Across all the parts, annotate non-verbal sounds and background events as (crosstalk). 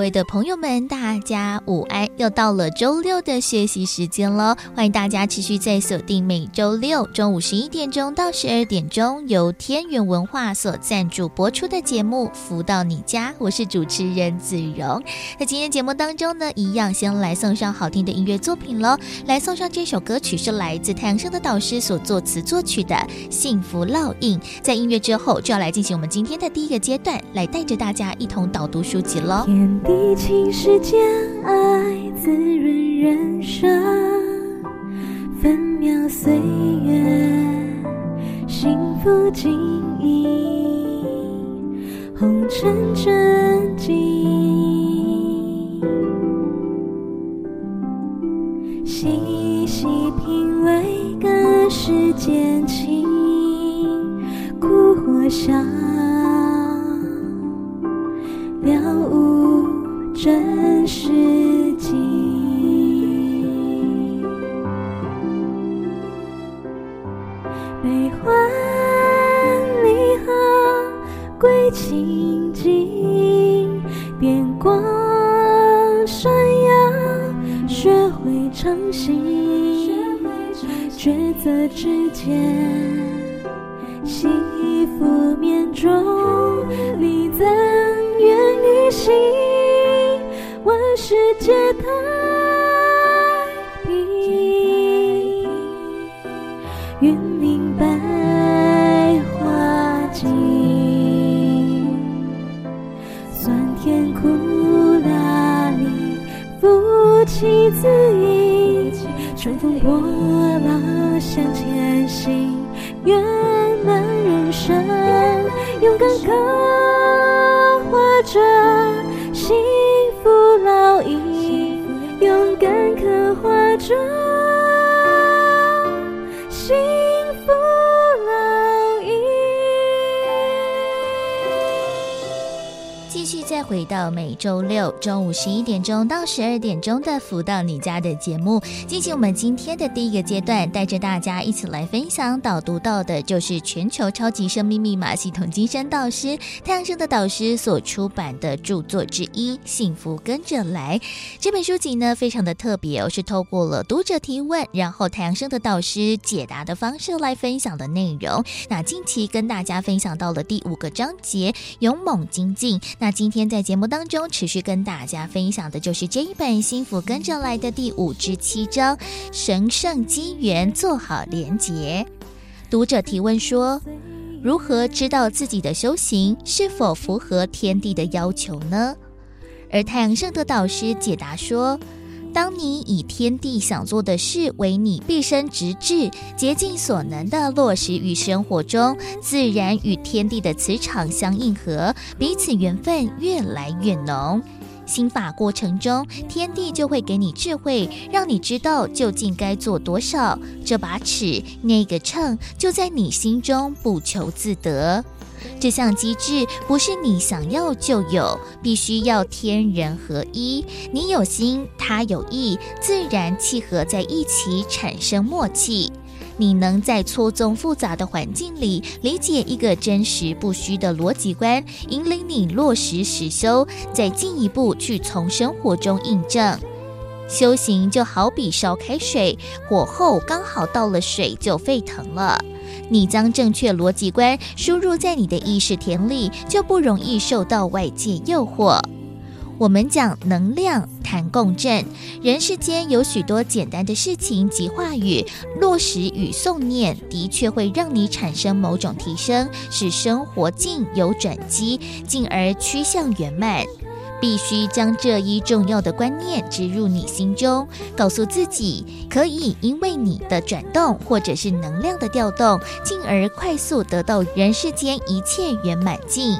各位的朋友们，大家午安！又到了周六的学习时间喽，欢迎大家持续在锁定每周六中午十一点钟到十二点钟由天元文化所赞助播出的节目《福到你家》，我是主持人子荣。在今天节目当中呢，一样先来送上好听的音乐作品喽，来送上这首歌曲是来自太阳盛德导师所作词作曲的《幸福烙印》。在音乐之后，就要来进行我们今天的第一个阶段，来带着大家一同导读书籍喽。地情世间，爱滋润人生，分秒岁月，幸福记忆，红尘真迹，细细品味，更是坚情，苦或笑。真实境，悲欢离合归清净，电光闪耀，学会诚信，抉择之间，惜福面中，你怎愿与心。世界太平，云明白花静，酸甜苦辣里，福气自溢，乘风破回到每周六中午十一点钟到十二点钟的“福到你家”的节目，进行我们今天的第一个阶段，带着大家一起来分享导读到的，就是全球超级生命密码系统金山导师太阳生的导师所出版的著作之一《幸福跟着来》这本书籍呢，非常的特别哦，是透过了读者提问，然后太阳生的导师解答的方式来分享的内容。那近期跟大家分享到了第五个章节“勇猛精进”。那今天在节目当中持续跟大家分享的就是这一本《幸福跟着来的》第五至七章“神圣机缘做好连接”。读者提问说。如何知道自己的修行是否符合天地的要求呢？而太阳圣德导师解答说：当你以天地想做的事为你毕生直至，竭尽所能的落实于生活中，自然与天地的磁场相应合，彼此缘分越来越浓。心法过程中，天地就会给你智慧，让你知道究竟该做多少。这把尺，那个秤，就在你心中，不求自得。这项机制不是你想要就有，必须要天人合一。你有心，他有意，自然契合在一起，产生默契。你能在错综复杂的环境里理解一个真实不虚的逻辑观，引领你落实实修，再进一步去从生活中印证。修行就好比烧开水，火候刚好到了，水就沸腾了。你将正确逻辑观输入在你的意识田里，就不容易受到外界诱惑。我们讲能量，谈共振。人世间有许多简单的事情及话语，落实与诵念，的确会让你产生某种提升，使生活境有转机，进而趋向圆满。必须将这一重要的观念植入你心中，告诉自己，可以因为你的转动或者是能量的调动，进而快速得到人世间一切圆满境。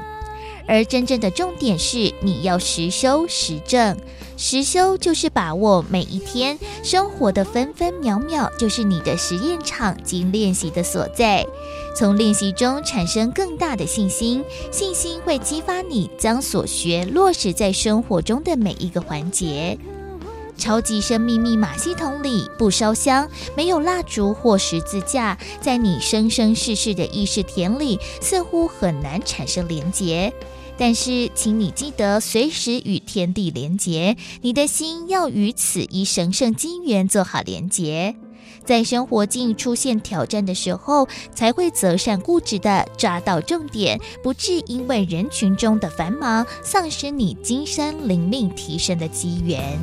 而真正的重点是你要实修实证。实修就是把握每一天生活的分分秒秒，就是你的实验场及练习的所在。从练习中产生更大的信心，信心会激发你将所学落实在生活中的每一个环节。超级生命密码系统里不烧香，没有蜡烛或十字架，在你生生世世的意识田里，似乎很难产生连结。但是，请你记得随时与天地连结，你的心要与此一神圣机缘做好连结。在生活境出现挑战的时候，才会择善固执的抓到重点，不致因为人群中的繁忙，丧失你今生灵命提升的机缘。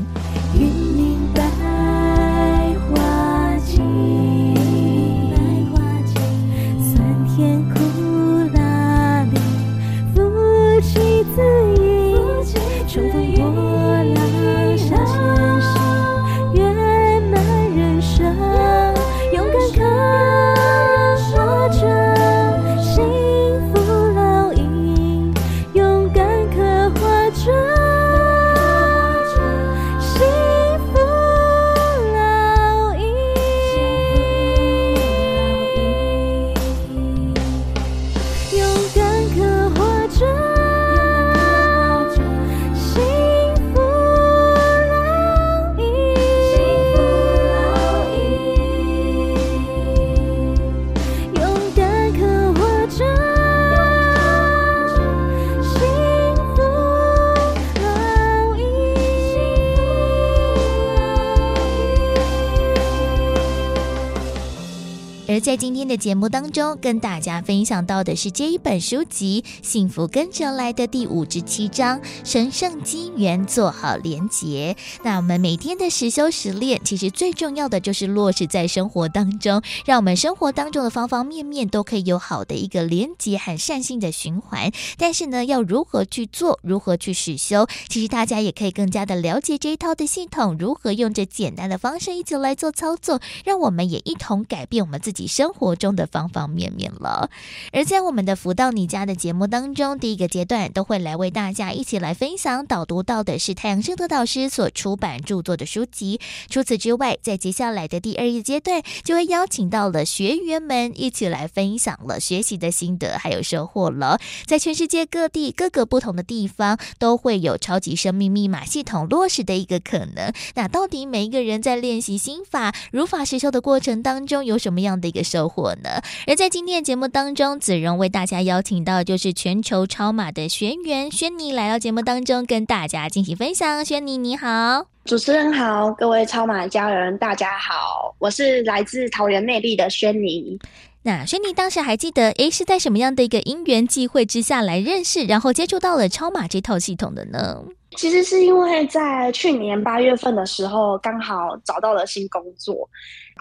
节目当中，跟大家分享到的是这一本书籍《幸福跟着来的》第五十七章“神圣机缘做好连结”。那我们每天的实修实练，其实最重要的就是落实在生活当中，让我们生活当中的方方面面都可以有好的一个连结和善性的循环。但是呢，要如何去做，如何去实修，其实大家也可以更加的了解这一套的系统，如何用这简单的方式一起来做操作，让我们也一同改变我们自己。生活中的方方面面了，而在我们的福到你家的节目当中，第一个阶段都会来为大家一起来分享导读到的是太阳圣德导师所出版著作的书籍。除此之外，在接下来的第二页阶段，就会邀请到了学员们一起来分享了学习的心得还有收获了。在全世界各地各个不同的地方，都会有超级生命密码系统落实的一个可能。那到底每一个人在练习心法如法实修的过程当中，有什么样的一个收获呢？而在今天的节目当中，子荣为大家邀请到就是全球超马的学员轩尼来到节目当中，跟大家进行分享。轩尼你好，主持人好，各位超马家人大家好，我是来自桃园内地的轩尼。那轩尼当时还记得，诶，是在什么样的一个因缘际会之下来认识，然后接触到了超马这套系统的呢？其实是因为在去年八月份的时候，刚好找到了新工作。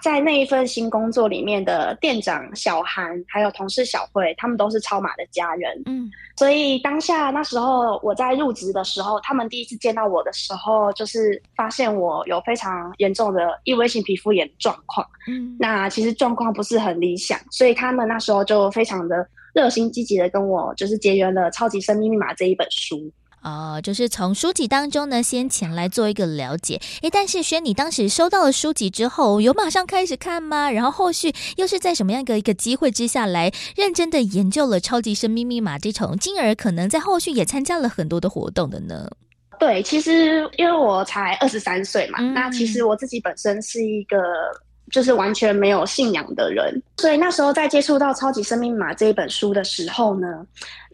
在那一份新工作里面的店长小韩，还有同事小慧，他们都是超马的家人。嗯，所以当下那时候我在入职的时候，他们第一次见到我的时候，就是发现我有非常严重的异位性皮肤炎状况。嗯，那其实状况不是很理想，所以他们那时候就非常的热心积极的跟我就是结缘了《超级生命密码》这一本书。哦，就是从书籍当中呢，先前来做一个了解。诶，但是轩，你当时收到了书籍之后，有马上开始看吗？然后后续又是在什么样一个一个机会之下来认真的研究了《超级生命密码》这种，进而可能在后续也参加了很多的活动的呢？对，其实因为我才二十三岁嘛，嗯、那其实我自己本身是一个。就是完全没有信仰的人，所以那时候在接触到《超级生命码》这一本书的时候呢，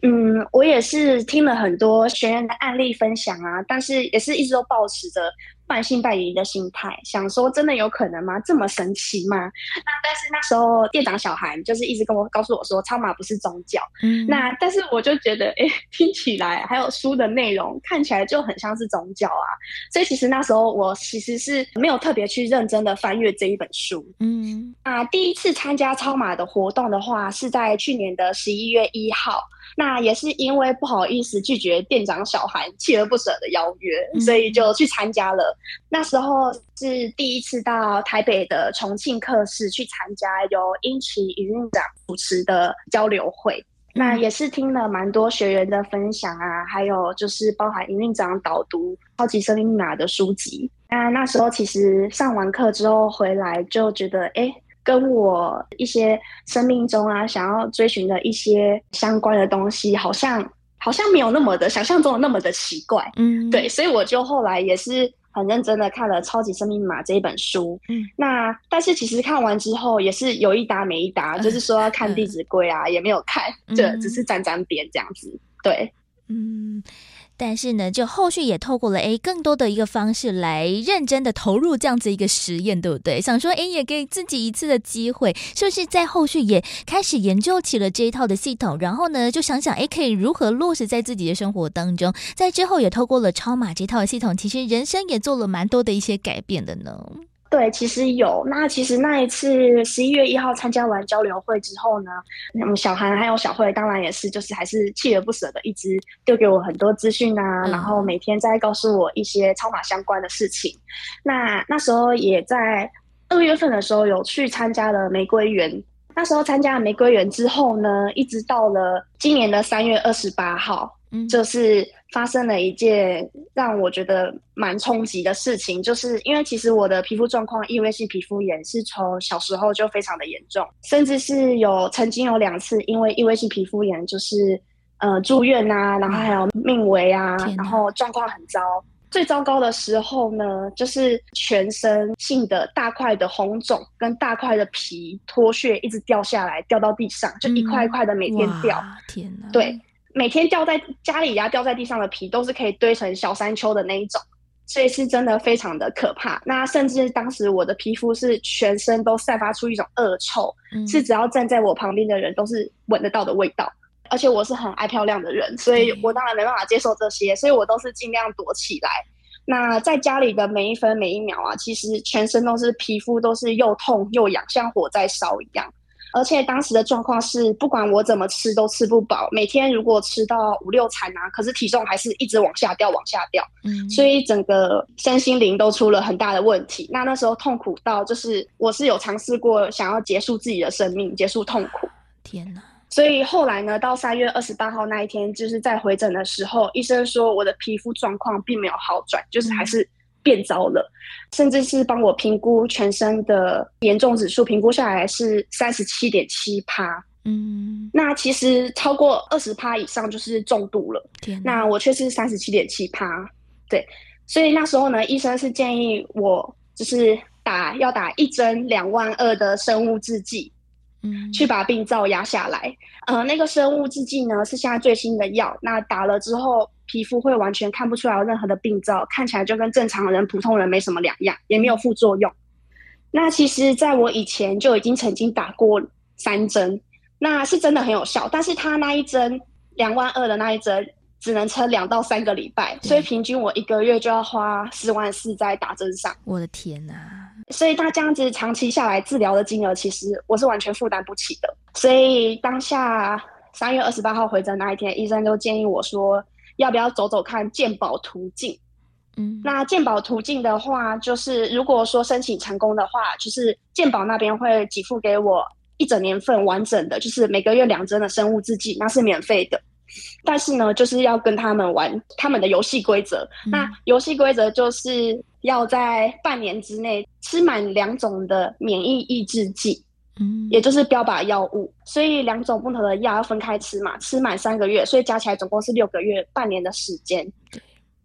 嗯，我也是听了很多学员的案例分享啊，但是也是一直都保持着。半信半疑的心态，想说真的有可能吗？这么神奇吗？那但是那时候店长小韩就是一直跟我告诉我说，超马不是宗教。嗯，那但是我就觉得，哎，听起来还有书的内容看起来就很像是宗教啊。所以其实那时候我其实是没有特别去认真的翻阅这一本书。嗯，啊第一次参加超马的活动的话，是在去年的十一月一号。那也是因为不好意思拒绝店长小韩锲而不舍的邀约，所以就去参加了。那时候是第一次到台北的重庆客室去参加由英奇营运长主持的交流会。那也是听了蛮多学员的分享啊，还有就是包含营运长导读《超级生命密码》的书籍。那那时候其实上完课之后回来就觉得，哎，跟我一些生命中啊想要追寻的一些相关的东西，好像好像没有那么的想象中的那么的奇怪。嗯，对，所以我就后来也是。很认真的看了《超级生命密码》这一本书，嗯，那但是其实看完之后也是有一搭没一搭，嗯、就是说要看《弟子规》啊，嗯、也没有看，就，只是沾沾边这样子，对，嗯。但是呢，就后续也透过了诶更多的一个方式来认真的投入这样子一个实验，对不对？想说诶也给自己一次的机会，是不是在后续也开始研究起了这一套的系统？然后呢，就想想诶可以如何落实在自己的生活当中？在之后也透过了超码这套系统，其实人生也做了蛮多的一些改变的呢。对，其实有。那其实那一次十一月一号参加完交流会之后呢，嗯，小韩还有小慧，当然也是，就是还是锲而不舍的，一直丢给我很多资讯啊，嗯、然后每天在告诉我一些超码相关的事情。那那时候也在二月份的时候有去参加了玫瑰园。那时候参加了玫瑰园之后呢，一直到了今年的三月二十八号。就是发生了一件让我觉得蛮冲击的事情，就是因为其实我的皮肤状况，异位性皮肤炎是从小时候就非常的严重，甚至是有曾经有两次因为异位性皮肤炎，就是呃住院啊，然后还有命危啊，然后状况很糟。最糟糕的时候呢，就是全身性的大块的红肿跟大块的皮脱屑一直掉下来，掉到地上，就一块一块的每天掉。天哪！对。每天掉在家里呀，掉在地上的皮都是可以堆成小山丘的那一种，所以是真的非常的可怕。那甚至当时我的皮肤是全身都散发出一种恶臭，嗯、是只要站在我旁边的人都是闻得到的味道。而且我是很爱漂亮的人，所以我当然没办法接受这些，所以我都是尽量躲起来。那在家里的每一分每一秒啊，其实全身都是皮肤都是又痛又痒，像火在烧一样。而且当时的状况是，不管我怎么吃都吃不饱。每天如果吃到五六餐啊，可是体重还是一直往下掉，往下掉。嗯，所以整个身心灵都出了很大的问题。那那时候痛苦到，就是我是有尝试过想要结束自己的生命，结束痛苦。天哪！所以后来呢，到三月二十八号那一天，就是在回诊的时候，医生说我的皮肤状况并没有好转，就是还是。变糟了，甚至是帮我评估全身的严重指数，评估下来是三十七点七趴。嗯，那其实超过二十趴以上就是重度了。天，那我却是三十七点七趴。对，所以那时候呢，医生是建议我就是打要打一针两万二的生物制剂，嗯，去把病灶压下来。呃，那个生物制剂呢是现在最新的药，那打了之后。皮肤会完全看不出来有任何的病灶，看起来就跟正常人、普通人没什么两样，也没有副作用。那其实，在我以前就已经曾经打过三针，那是真的很有效。但是它那一针两万二的那一针，只能撑两到三个礼拜，所以平均我一个月就要花四万四在打针上。我的天哪！所以他这样子长期下来治疗的金额，其实我是完全负担不起的。所以当下三月二十八号回诊那一天，医生就建议我说。要不要走走看鉴宝途径？嗯，那鉴宝途径的话，就是如果说申请成功的话，就是鉴宝那边会给付给我一整年份完整的，就是每个月两针的生物制剂，那是免费的。但是呢，就是要跟他们玩他们的游戏规则。嗯、那游戏规则就是要在半年之内吃满两种的免疫抑制剂。嗯，也就是标靶药物，所以两种不同的药要分开吃嘛，吃满三个月，所以加起来总共是六个月，半年的时间。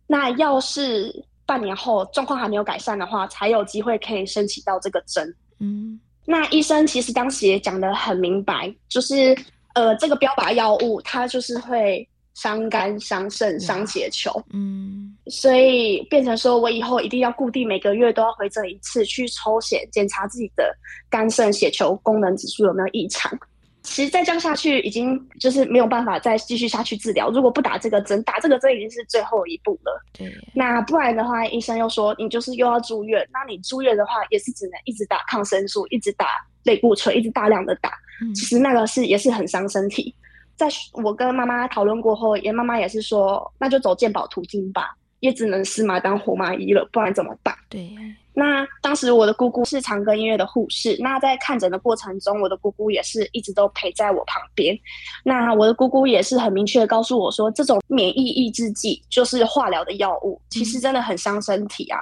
那要是半年后状况还没有改善的话，才有机会可以申请到这个针。嗯，那医生其实当时也讲得很明白，就是呃，这个标靶药物它就是会。伤肝、伤肾、伤血球，嗯，所以变成说我以后一定要固定每个月都要回诊一次，去抽血检查自己的肝肾血球功能指数有没有异常。其实再这样下去，已经就是没有办法再继续下去治疗。如果不打这个针，打这个针已经是最后一步了。对，那不然的话，医生又说你就是又要住院。那你住院的话，也是只能一直打抗生素，一直打类固醇，一直大量的打。嗯，其实那个是也是很伤身体。在我跟妈妈讨论过后，也妈妈也是说，那就走鉴保途径吧，也只能死马当活马医了，不然怎么办？对。那当时我的姑姑是长庚医院的护士，那在看诊的过程中，我的姑姑也是一直都陪在我旁边。那我的姑姑也是很明确的告诉我说，这种免疫抑制剂就是化疗的药物，其实真的很伤身体啊，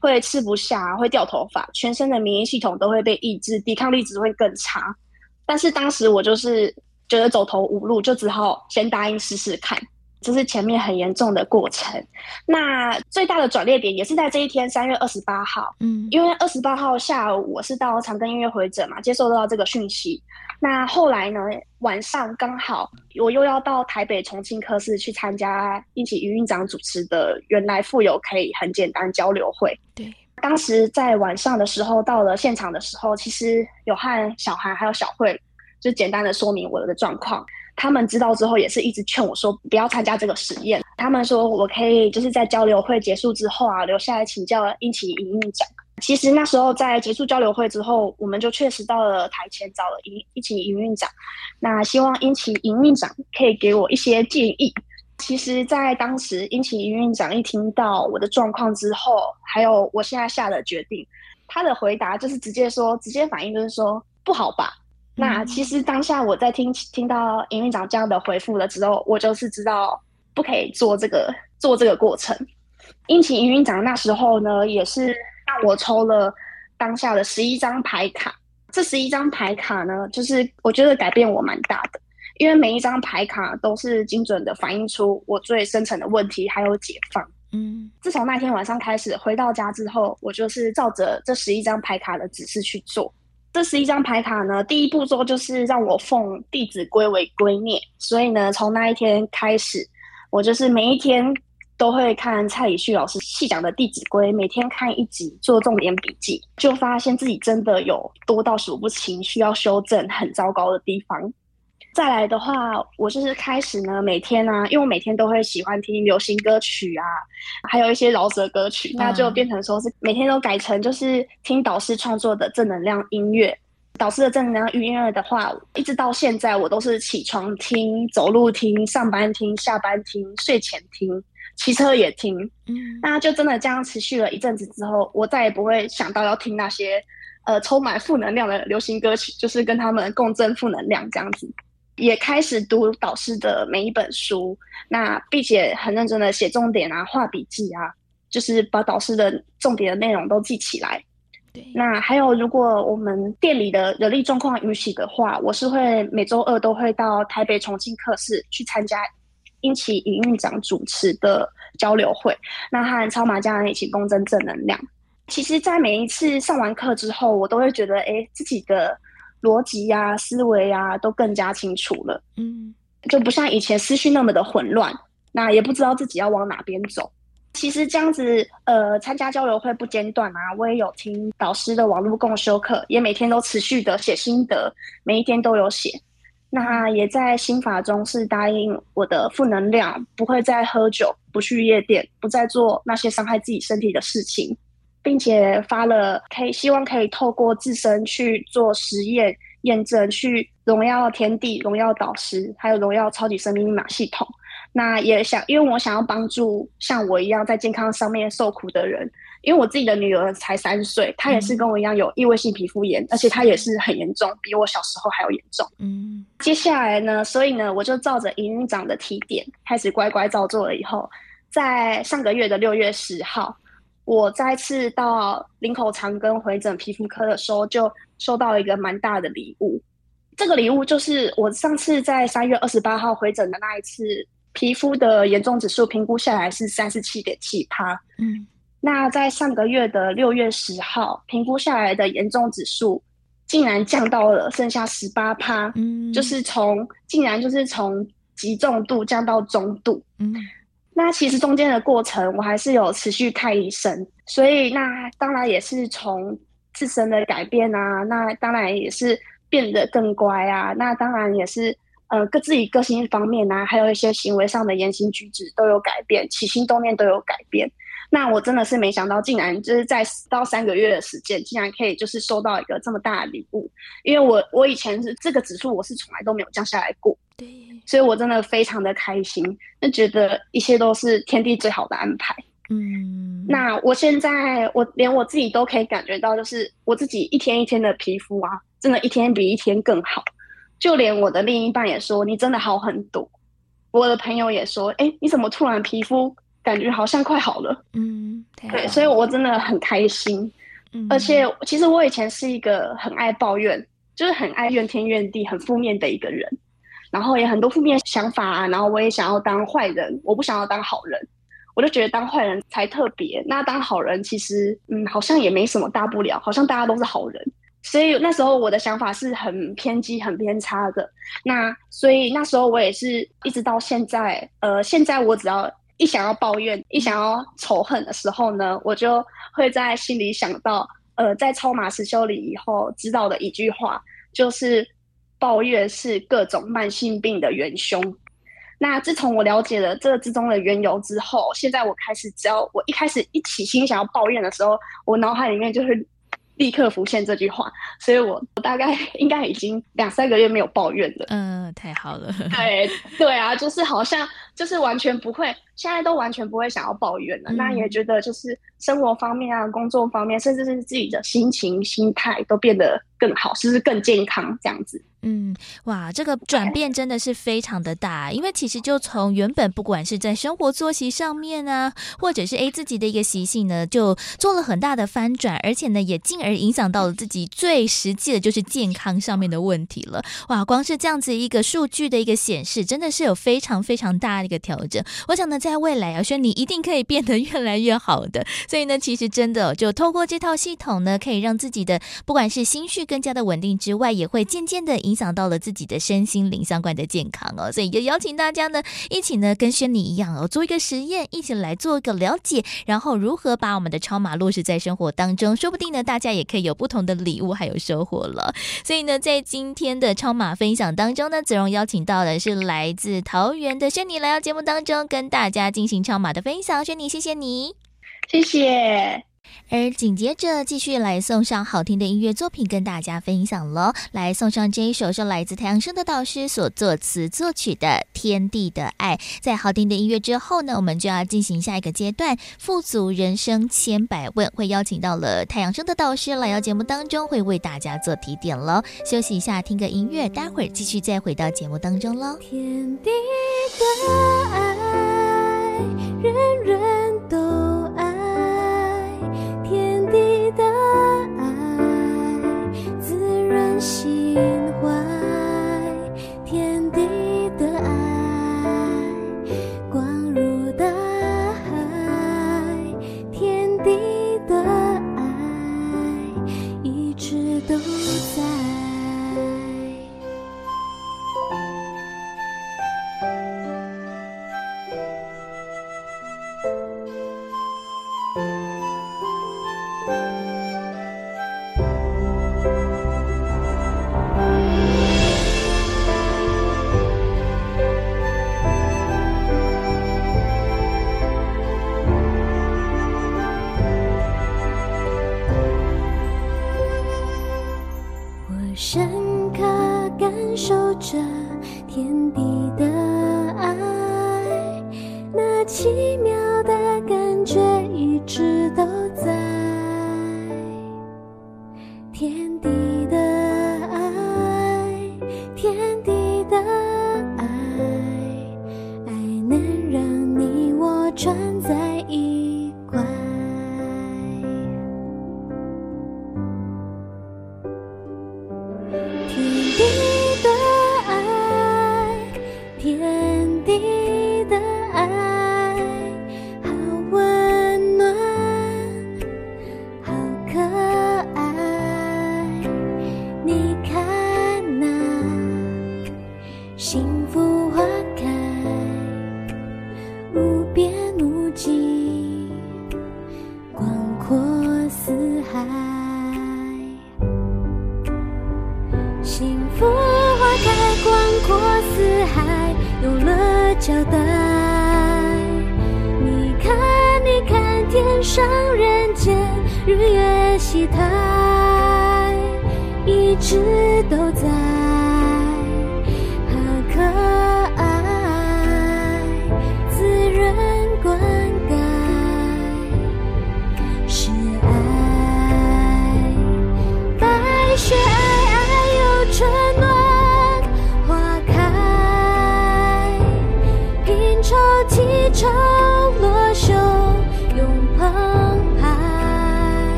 会吃不下，会掉头发，全身的免疫系统都会被抑制，抵抗力只会更差。但是当时我就是觉得走投无路，就只好先答应试试看。这是前面很严重的过程，那最大的转捩点也是在这一天，三月二十八号。嗯，因为二十八号下午我是到长庚医院回诊嘛，接受到这个讯息。那后来呢，晚上刚好我又要到台北重庆科室去参加一起余院长主持的“原来富有可以很简单”交流会。对，当时在晚上的时候到了现场的时候，其实有和小韩还有小慧就简单的说明我的状况。他们知道之后，也是一直劝我说不要参加这个实验。他们说我可以就是在交流会结束之后啊，留下来请教英奇营运长。其实那时候在结束交流会之后，我们就确实到了台前找了英英奇营运长。那希望英奇营运长可以给我一些建议。其实，在当时英奇营运长一听到我的状况之后，还有我现在下的决定，他的回答就是直接说，直接反应就是说不好吧。那其实当下我在听听到营运长这样的回复了之后，我就是知道不可以做这个做这个过程。因此营运长那时候呢，也是让我抽了当下的十一张牌卡。这十一张牌卡呢，就是我觉得改变我蛮大的，因为每一张牌卡都是精准的反映出我最深层的问题，还有解放。嗯，自从那天晚上开始，回到家之后，我就是照着这十一张牌卡的指示去做。这十一张牌卡呢，第一步骤就是让我奉《弟子规》为圭臬，所以呢，从那一天开始，我就是每一天都会看蔡礼旭老师细讲的《弟子规》，每天看一集，做重点笔记，就发现自己真的有多到数不清，需要修正很糟糕的地方。再来的话，我就是开始呢，每天啊，因为我每天都会喜欢听流行歌曲啊，还有一些饶舌歌曲，那就变成说是每天都改成就是听导师创作的正能量音乐。导师的正能量音乐的话，一直到现在我都是起床听、走路听、上班听、下班听、睡前听、骑车也听。嗯，那就真的这样持续了一阵子之后，我再也不会想到要听那些呃充满负能量的流行歌曲，就是跟他们共振负能量这样子。也开始读导师的每一本书，那并且很认真的写重点啊，画笔记啊，就是把导师的重点的内容都记起来。对，那还有如果我们店里的人力状况允许的话，我是会每周二都会到台北重庆课室去参加英奇营运长主持的交流会，那和超马家人一起共振正能量。其实，在每一次上完课之后，我都会觉得，哎，自己的。逻辑呀、啊、思维呀、啊，都更加清楚了。嗯，就不像以前思绪那么的混乱，那也不知道自己要往哪边走。其实这样子，呃，参加交流会不间断啊，我也有听导师的网络共修课，也每天都持续的写心得，每一天都有写。那也在心法中是答应我的负能量，不会再喝酒，不去夜店，不再做那些伤害自己身体的事情。并且发了，可以希望可以透过自身去做实验验证，去荣耀天地、荣耀导师，还有荣耀超级生命密码系统。那也想，因为我想要帮助像我一样在健康上面受苦的人。因为我自己的女儿才三岁，她也是跟我一样有异位性皮肤炎，嗯、而且她也是很严重，比我小时候还要严重。嗯，接下来呢，所以呢，我就照着营运长的提点，开始乖乖照做了。以后，在上个月的六月十号。我再次到林口长庚回诊皮肤科的时候，就收到了一个蛮大的礼物。这个礼物就是我上次在三月二十八号回诊的那一次，皮肤的严重指数评估下来是三十七点七趴。嗯，那在上个月的六月十号，评估下来的严重指数竟然降到了剩下十八趴。嗯，就是从竟然就是从极重度降到中度。嗯。那其实中间的过程，我还是有持续看医生，所以那当然也是从自身的改变啊，那当然也是变得更乖啊，那当然也是呃，各自己个性方面啊，还有一些行为上的言行举止都有改变，起心动念都有改变。那我真的是没想到，竟然就是在到三个月的时间，竟然可以就是收到一个这么大的礼物，因为我我以前是这个指数，我是从来都没有降下来过。对。所以我真的非常的开心，那觉得一切都是天地最好的安排。嗯，那我现在我连我自己都可以感觉到，就是我自己一天一天的皮肤啊，真的一天比一天更好。就连我的另一半也说，你真的好很多。我的朋友也说，哎，你怎么突然皮肤感觉好像快好了？嗯，对，所以我真的很开心。嗯，而且其实我以前是一个很爱抱怨，就是很爱怨天怨地、很负面的一个人，然后也很多负面想法啊，然后我也想要当坏人，我不想要当好人，我就觉得当坏人才特别，那当好人其实嗯好像也没什么大不了，好像大家都是好人，所以那时候我的想法是很偏激、很偏差的。那所以那时候我也是一直到现在，呃，现在我只要一想要抱怨、一想要仇恨的时候呢，我就。会在心里想到，呃，在超马实修里以后知道的一句话，就是抱怨是各种慢性病的元凶。那自从我了解了这个之中的缘由之后，现在我开始，只要我一开始一起心想要抱怨的时候，我脑海里面就是。立刻浮现这句话，所以我我大概应该已经两三个月没有抱怨了。嗯，太好了。对对啊，就是好像就是完全不会，现在都完全不会想要抱怨了。嗯、那也觉得就是生活方面啊，工作方面，甚至是自己的心情、心态都变得更好，是不是更健康这样子？嗯，哇，这个转变真的是非常的大，因为其实就从原本不管是在生活作息上面啊，或者是诶自己的一个习性呢，就做了很大的翻转，而且呢，也进而影响到了自己最实际的就是健康上面的问题了。哇，光是这样子一个数据的一个显示，真的是有非常非常大的一个调整。我想呢，在未来啊，轩你一定可以变得越来越好的。所以呢，其实真的就透过这套系统呢，可以让自己的不管是心绪更加的稳定之外，也会渐渐的。影响到了自己的身心灵相关的健康哦，所以就邀请大家呢一起呢跟轩尼一样哦，做一个实验，一起来做一个了解，然后如何把我们的超码落实在生活当中，说不定呢大家也可以有不同的礼物还有收获了。所以呢，在今天的超码分享当中呢，子荣邀请到的是来自桃园的轩尼来到节目当中，跟大家进行超马的分享。轩尼，谢谢你，谢谢。而紧接着继续来送上好听的音乐作品跟大家分享喽，来送上这一首是来自太阳升的导师所作词作曲的《天地的爱》。在好听的音乐之后呢，我们就要进行下一个阶段，富足人生千百问，会邀请到了太阳升的导师来到节目当中，会为大家做提点喽。休息一下，听个音乐，待会儿继续再回到节目当中喽。天地的爱，人人都。底的爱滋润心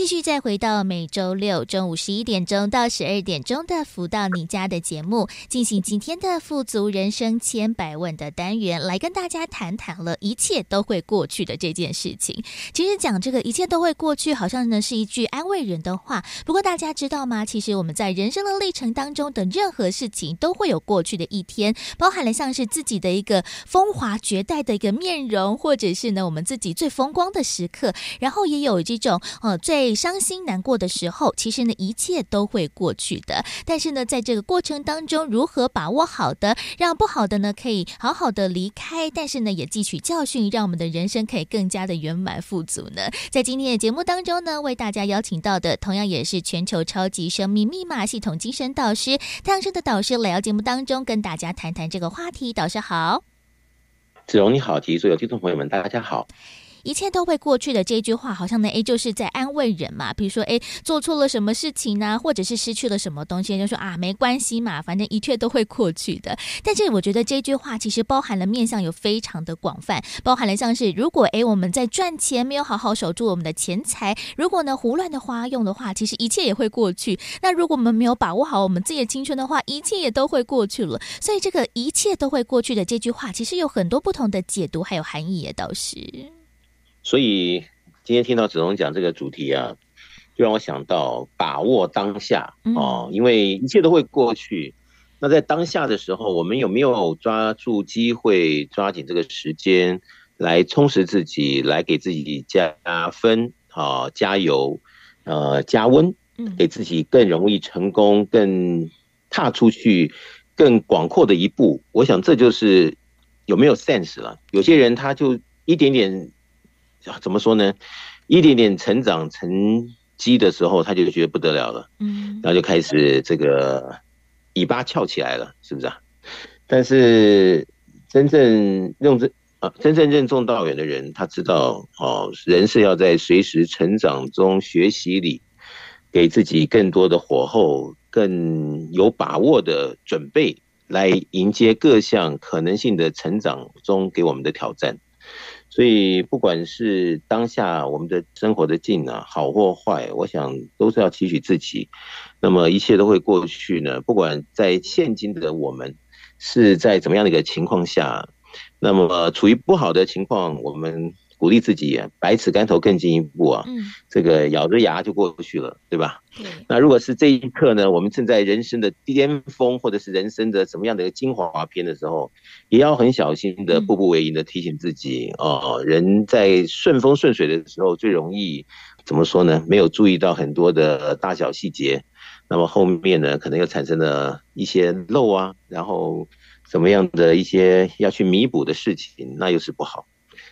继续再回到每周六中午十一点钟到十二点钟的《福到你家》的节目，进行今天的富足人生千百万的单元，来跟大家谈谈了一切都会过去的这件事情。其实讲这个一切都会过去，好像呢是一句安慰人的话。不过大家知道吗？其实我们在人生的历程当中的任何事情都会有过去的一天，包含了像是自己的一个风华绝代的一个面容，或者是呢我们自己最风光的时刻，然后也有这种呃最。伤心难过的时候，其实呢，一切都会过去的。但是呢，在这个过程当中，如何把握好的，让不好的呢可以好好的离开，但是呢，也汲取教训，让我们的人生可以更加的圆满富足呢？在今天的节目当中呢，为大家邀请到的，同样也是全球超级生命密码系统精神导师太阳盛德导师来到节目当中，跟大家谈谈这个话题。导师好，子荣你好，及所有听众朋友们，大家好。一切都会过去的这句话，好像呢，诶，就是在安慰人嘛。比如说，诶，做错了什么事情呢，或者是失去了什么东西，就说啊，没关系嘛，反正一切都会过去的。但是我觉得这句话其实包含了面向有非常的广泛，包含了像是如果诶我们在赚钱没有好好守住我们的钱财，如果呢胡乱的花用的话，其实一切也会过去。那如果我们没有把握好我们自己的青春的话，一切也都会过去了。所以这个一切都会过去的这句话，其实有很多不同的解读还有含义也倒是。所以今天听到子龙讲这个主题啊，就让我想到把握当下哦，因为一切都会过去。那在当下的时候，我们有没有抓住机会，抓紧这个时间来充实自己，来给自己加分啊，加油，呃，加温，给自己更容易成功，更踏出去更广阔的一步。我想这就是有没有 sense 了。有些人他就一点点。怎么说呢？一点点成长成绩的时候，他就觉得不得了了，嗯，然后就开始这个尾巴翘起来了，是不是啊？但是真正用这啊，真正任重道远的人，他知道哦，人是要在随时成长中学习里，给自己更多的火候，更有把握的准备，来迎接各项可能性的成长中给我们的挑战。所以，不管是当下我们的生活的境啊，好或坏，我想都是要期许自己。那么一切都会过去呢。不管在现今的我们是在怎么样的一个情况下，那么处于不好的情况，我们。鼓励自己，百尺竿头更进一步啊！嗯，这个咬着牙就过去了，对吧？对。那如果是这一刻呢，我们正在人生的巅峰，或者是人生的什么样的一个精华篇的时候，也要很小心的、步步为营的提醒自己哦。人在顺风顺水的时候，最容易怎么说呢？没有注意到很多的大小细节，那么后面呢，可能又产生了一些漏啊，然后怎么样的一些要去弥补的事情，那又是不好。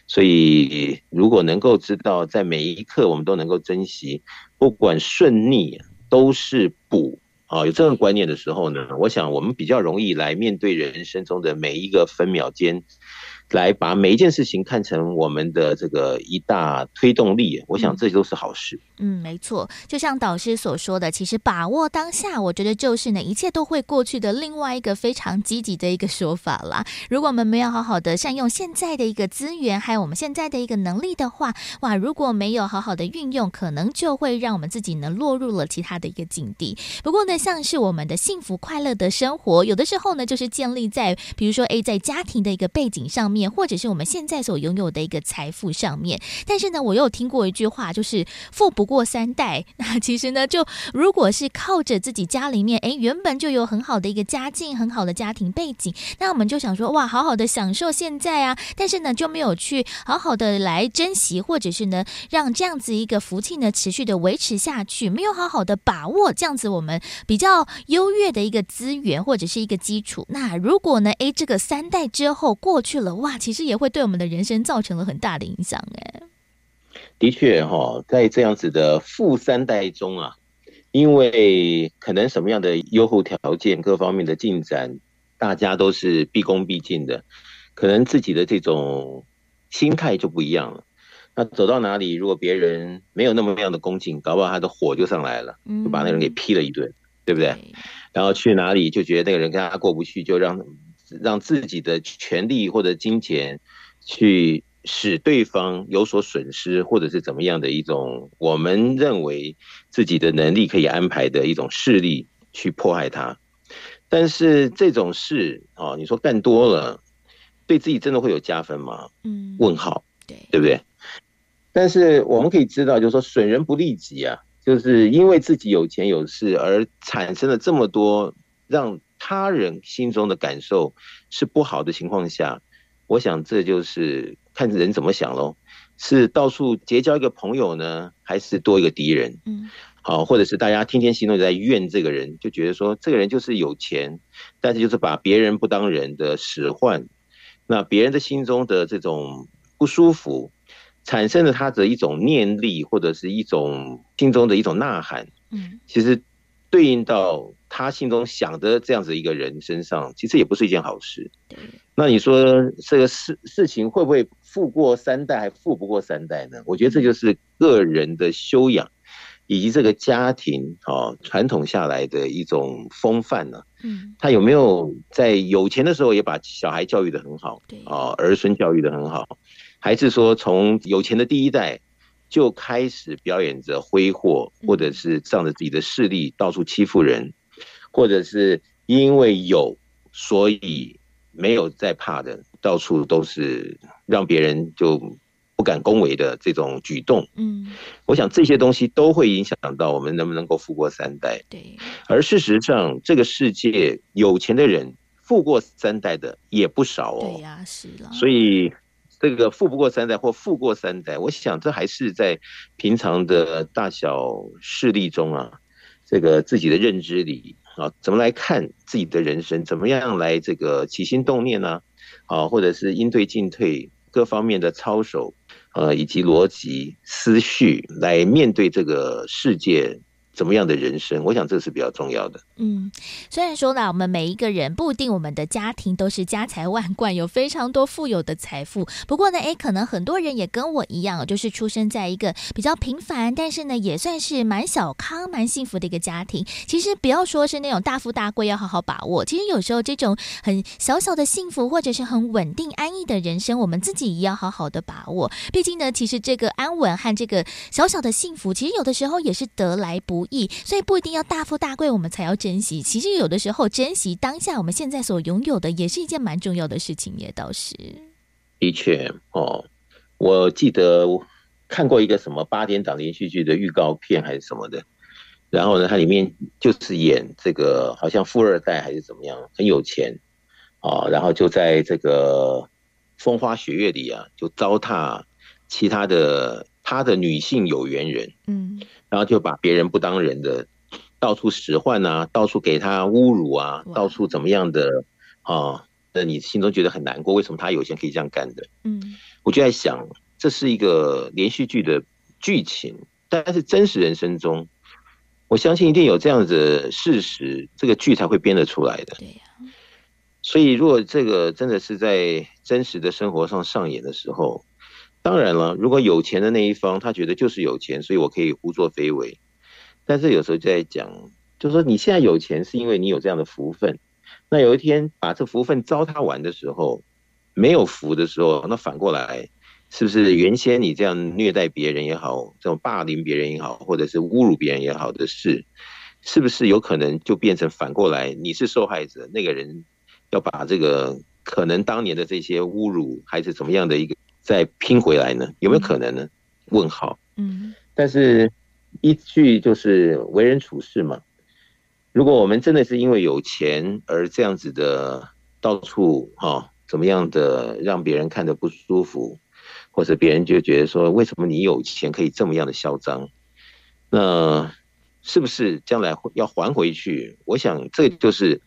所以，如果能够知道，在每一刻我们都能够珍惜，不管顺逆都是补啊，有这种观念的时候呢，我想我们比较容易来面对人生中的每一个分秒间。来把每一件事情看成我们的这个一大推动力，我想这都是好事。嗯，嗯，没错，就像导师所说的，其实把握当下，我觉得就是呢，一切都会过去的另外一个非常积极的一个说法啦。(laughs) 如果我们没有好好的善用现在的一个资源，还有我们现在的一个能力的话，哇，如果没有好好的运用，可能就会让我们自己呢落入了其他的一个境地。不过呢，像是我们的幸福快乐的生活，有的时候呢，就是建立在比如说，诶，在家庭的一个背景上面。或者是我们现在所拥有的一个财富上面，但是呢，我又听过一句话，就是富不过三代。(laughs) 那其实呢，就如果是靠着自己家里面，哎，原本就有很好的一个家境，很好的家庭背景，那我们就想说，哇，好好的享受现在啊。但是呢，就没有去好好的来珍惜，或者是呢，让这样子一个福气呢持续的维持下去，没有好好的把握这样子我们比较优越的一个资源或者是一个基础。那如果呢，哎，这个三代之后过去了，哇，其实也会对我们的人生造成了很大的影响。哎，的确哈，在这样子的富三代中啊，因为可能什么样的优厚条件、各方面的进展，大家都是毕恭毕敬的。可能自己的这种心态就不一样了。那走到哪里，如果别人没有那么样的恭敬，搞不好他的火就上来了，就把那个人给劈了一顿，对不对？然后去哪里就觉得那个人跟他过不去，就让让自己的权利或者金钱去使对方有所损失，或者是怎么样的一种我们认为自己的能力可以安排的一种势力去迫害他。但是这种事啊，你说干多了，对自己真的会有加分吗？嗯，问号，对，对不对？但是我们可以知道，就是说损人不利己啊，就是因为自己有钱有势而产生了这么多让他人心中的感受是不好的情况下，我想这就是看人怎么想喽，是到处结交一个朋友呢，还是多一个敌人？嗯，好，或者是大家天天心中在怨这个人，就觉得说这个人就是有钱，但是就是把别人不当人的使唤，那别人的心中的这种不舒服。产生了他的一种念力，或者是一种心中的一种呐喊，嗯，其实对应到他心中想的这样子一个人身上，其实也不是一件好事。那你说这个事事情会不会富过三代，还富不过三代呢？我觉得这就是个人的修养，以及这个家庭啊传统下来的一种风范呢。嗯，他有没有在有钱的时候也把小孩教育的很好？对啊，儿孙教育的很好。还是说，从有钱的第一代就开始表演着挥霍，或者是仗着自己的势力到处欺负人，或者是因为有所以没有在怕的，到处都是让别人就不敢恭维的这种举动。嗯，我想这些东西都会影响到我们能不能够富过三代。对，而事实上，这个世界有钱的人富过三代的也不少哦。对呀，是了。所以。这个富不过三代或富过三代，我想这还是在平常的大小事例中啊，这个自己的认知里啊，怎么来看自己的人生，怎么样来这个起心动念呢？啊，或者是应对进退各方面的操守，呃，以及逻辑思绪来面对这个世界。怎么样的人生？我想这是比较重要的。嗯，虽然说呢，我们每一个人不一定我们的家庭都是家财万贯，有非常多富有的财富。不过呢，诶，可能很多人也跟我一样，就是出生在一个比较平凡，但是呢，也算是蛮小康、蛮幸福的一个家庭。其实不要说是那种大富大贵，要好好把握。其实有时候这种很小小的幸福，或者是很稳定安逸的人生，我们自己也要好好的把握。毕竟呢，其实这个安稳和这个小小的幸福，其实有的时候也是得来不易。所以不一定要大富大贵，我们才要珍惜。其实有的时候，珍惜当下我们现在所拥有的，也是一件蛮重要的事情。也倒是的确哦，我记得看过一个什么八点档连续剧的预告片还是什么的，然后呢，它里面就是演这个好像富二代还是怎么样，很有钱啊，然后就在这个风花雪月里啊，就糟蹋其他的他的女性有缘人，嗯。然后就把别人不当人的到处使唤啊，到处给他侮辱啊，到处怎么样的啊？那你心中觉得很难过，为什么他有钱可以这样干的？嗯，我就在想，这是一个连续剧的剧情，但是真实人生中，我相信一定有这样子的事实，这个剧才会编得出来的。对呀。所以，如果这个真的是在真实的生活上上演的时候。当然了，如果有钱的那一方他觉得就是有钱，所以我可以胡作非为。但是有时候就在讲，就是说你现在有钱是因为你有这样的福分。那有一天把这福分糟蹋完的时候，没有福的时候，那反过来是不是原先你这样虐待别人也好，这种霸凌别人也好，或者是侮辱别人也好的事，是不是有可能就变成反过来你是受害者，那个人要把这个可能当年的这些侮辱还是怎么样的一个？再拼回来呢？有没有可能呢？问号。嗯，但是依据就是为人处事嘛。如果我们真的是因为有钱而这样子的到处哈、哦，怎么样的让别人看得不舒服，或者别人就觉得说，为什么你有钱可以这么样的嚣张？那是不是将来要还回去？我想这就是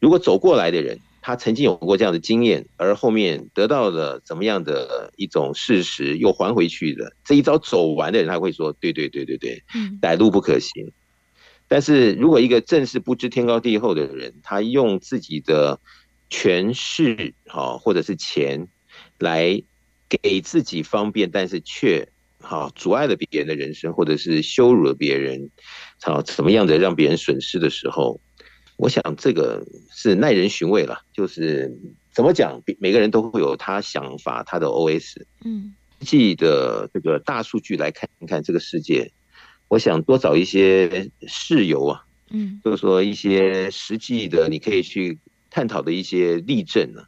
如果走过来的人。他曾经有过这样的经验，而后面得到了怎么样的一种事实，又还回去的这一招走完的人，他会说：“对对对对对，歹路不可行。”但是如果一个正是不知天高地厚的人，他用自己的权势哦或者是钱来给自己方便，但是却哦阻碍了别人的人生，或者是羞辱了别人，好怎么样的让别人损失的时候，我想这个是耐人寻味了。就是怎么讲，每个人都会有他想法，他的 OS。嗯，实际的这个大数据来看一看这个世界，我想多找一些事由啊。嗯，就是说一些实际的，你可以去探讨的一些例证呢，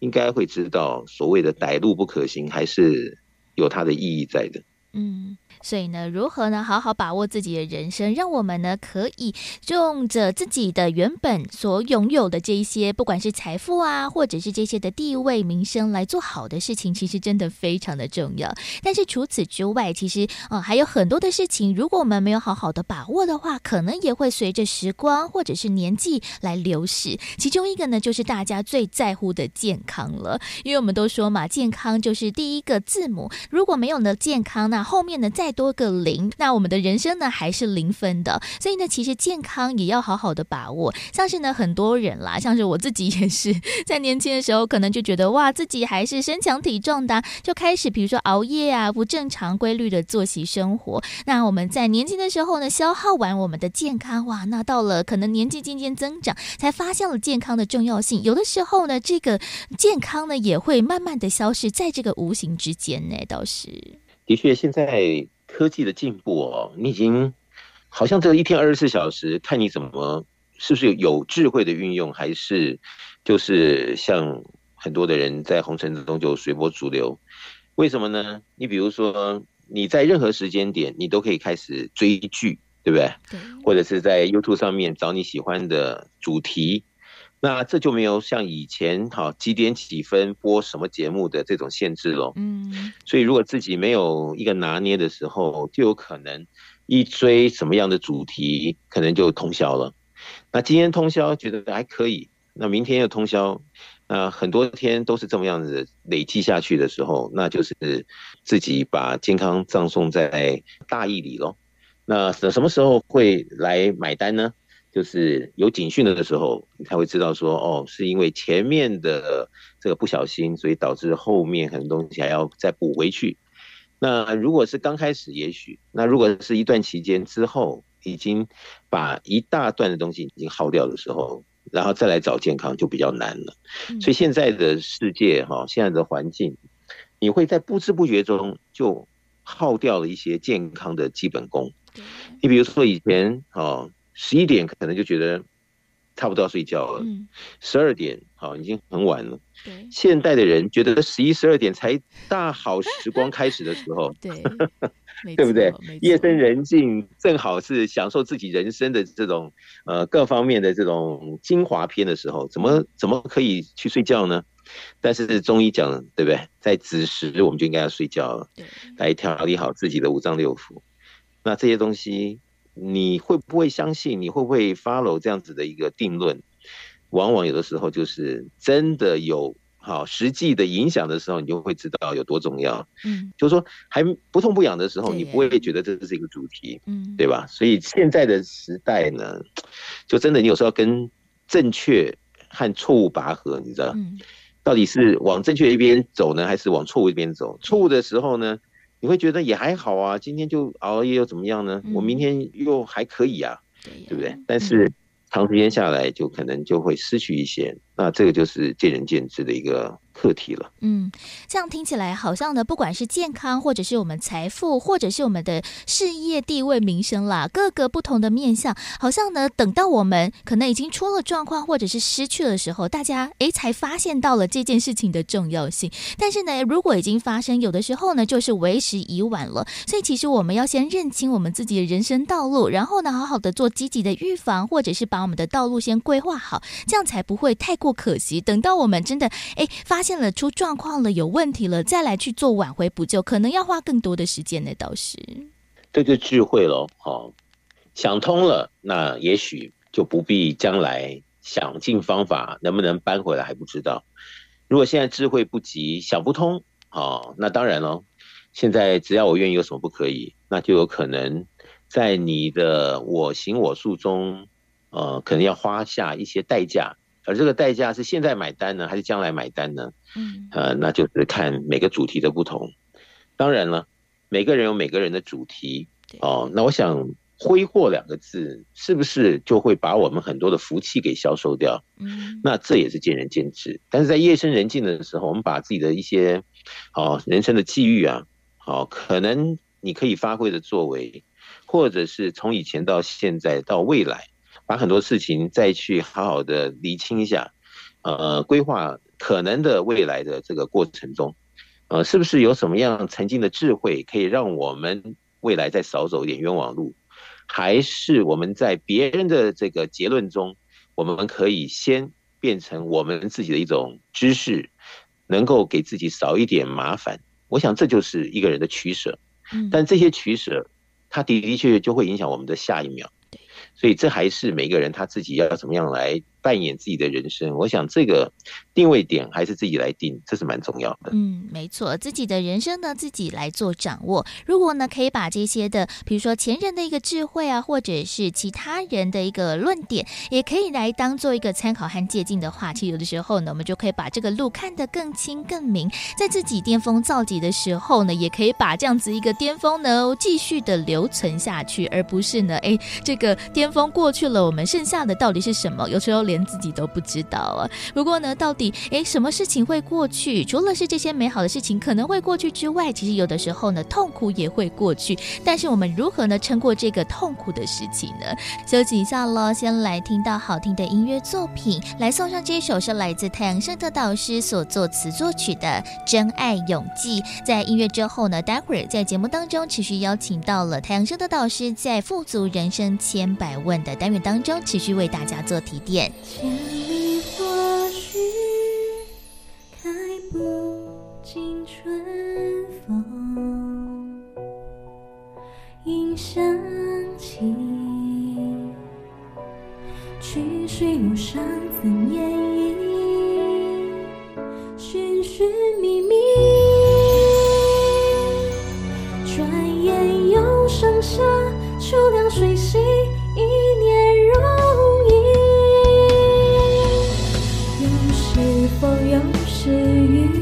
应该会知道所谓的歹路不可行，还是有它的意义在的。嗯。所以呢，如何呢好好把握自己的人生，让我们呢可以用着自己的原本所拥有的这一些，不管是财富啊，或者是这些的地位、名声，来做好的事情，其实真的非常的重要。但是除此之外，其实啊、还有很多的事情，如果我们没有好好的把握的话，可能也会随着时光或者是年纪来流逝。其中一个呢，就是大家最在乎的健康了，因为我们都说嘛，健康就是第一个字母，如果没有呢健康，那后面呢再多个零，那我们的人生呢还是零分的。所以呢，其实健康也要好好的把握。像是呢，很多人啦，像是我自己也是，(laughs) 在年轻的时候，可能就觉得哇，自己还是身强体壮的，就开始比如说熬夜啊，不正常规律的作息生活。那我们在年轻的时候呢，消耗完我们的健康，哇，那到了可能年纪渐渐增长，才发现了健康的重要性。有的时候呢，这个健康呢也会慢慢的消失在这个无形之间呢，倒是。的确，现在科技的进步哦，你已经好像这一天二十四小时，看你怎么是不是有智慧的运用，还是就是像很多的人在红尘之中就随波逐流。为什么呢？你比如说你在任何时间点，你都可以开始追剧，对不对？对。或者是在 YouTube 上面找你喜欢的主题。那这就没有像以前哈几点几分播什么节目的这种限制喽。嗯，所以如果自己没有一个拿捏的时候，就有可能一追什么样的主题，可能就通宵了。那今天通宵觉得还可以，那明天又通宵，那很多天都是这么样子累积下去的时候，那就是自己把健康葬送在大义里喽。那什么时候会来买单呢？就是有警讯了的时候，你才会知道说，哦，是因为前面的这个不小心，所以导致后面很多东西还要再补回去。那如果是刚开始，也许；那如果是一段期间之后，已经把一大段的东西已经耗掉的时候，然后再来找健康就比较难了。所以现在的世界哈，现在的环境，你会在不知不觉中就耗掉了一些健康的基本功。你比如说以前哦。十一点可能就觉得差不多要睡觉了，十二点好已经很晚了。对，现代的人觉得十一、十二点才大好时光开始的时候 (laughs) (laughs) 对，对不对？夜深人静，正好是享受自己人生的这种呃各方面的这种精华篇的时候，怎么怎么可以去睡觉呢？但是中医讲，对不对？在子时我们就应该要睡觉了，来调理好自己的五脏六腑。那这些东西。你会不会相信？你会不会 follow 这样子的一个定论？往往有的时候就是真的有好实际的影响的时候，你就会知道有多重要。嗯，就是说还不痛不痒的时候，你不会觉得这是一个主题，嗯，对吧？所以现在的时代呢，就真的你有时候要跟正确和错误拔河，你知道，到底是往正确一边走呢，还是往错误一边走？错误的时候呢？你会觉得也还好啊，今天就熬夜又怎么样呢？我明天又还可以啊，对不对？但是长时间下来，就可能就会失去一些。那这个就是见仁见智的一个课题了。嗯，这样听起来好像呢，不管是健康，或者是我们财富，或者是我们的事业地位、名声啦，各个不同的面向，好像呢，等到我们可能已经出了状况，或者是失去的时候，大家诶才发现到了这件事情的重要性。但是呢，如果已经发生，有的时候呢，就是为时已晚了。所以其实我们要先认清我们自己的人生道路，然后呢，好好的做积极的预防，或者是把我们的道路先规划好，这样才不会太过可惜。等到我们真的诶发现了出状况了，有问题了，再来去做挽回补救，可能要花更多的时间呢。倒是，这就智慧喽。好，想通了，那也许就不必将来想尽方法，能不能搬回来还不知道。如果现在智慧不及，想不通，好，那当然了。现在只要我愿意，有什么不可以？那就有可能在你的我行我素中，呃，可能要花下一些代价。而这个代价是现在买单呢，还是将来买单呢？嗯，呃，那就是看每个主题的不同。当然了，每个人有每个人的主题哦。那我想“挥霍”两个字，是不是就会把我们很多的福气给销售掉？嗯，那这也是见仁见智。但是在夜深人静的时候，我们把自己的一些哦人生的际遇啊，哦，可能你可以发挥的作为，或者是从以前到现在到未来。把很多事情再去好好的厘清一下，呃，规划可能的未来的这个过程中，呃，是不是有什么样曾经的智慧可以让我们未来再少走一点冤枉路？还是我们在别人的这个结论中，我们可以先变成我们自己的一种知识，能够给自己少一点麻烦？我想这就是一个人的取舍。但这些取舍，它的的确确就会影响我们的下一秒。所以这还是每个人他自己要怎么样来扮演自己的人生，我想这个定位点还是自己来定，这是蛮重要的。嗯，没错，自己的人生呢，自己来做掌握。如果呢，可以把这些的，比如说前人的一个智慧啊，或者是其他人的一个论点，也可以来当做一个参考和借鉴的话，其实有的时候呢，我们就可以把这个路看得更清更明。在自己巅峰造极的时候呢，也可以把这样子一个巅峰呢，继续的留存下去，而不是呢，哎，这个巅峰过去了，我们剩下的到底是什么？有时候连连自己都不知道啊。不过呢，到底诶，什么事情会过去？除了是这些美好的事情可能会过去之外，其实有的时候呢，痛苦也会过去。但是我们如何呢，撑过这个痛苦的事情呢？休息一下喽，先来听到好听的音乐作品，来送上这首是来自太阳圣德导师所作词作曲的《真爱永记》。在音乐之后呢，待会儿在节目当中持续邀请到了太阳圣德导师在富足人生千百问的单元当中，持续为大家做提点。千里或许开不尽春风，应想起去水路上怎演绎，寻寻觅觅，转眼又盛夏秋凉水洗。风又是雨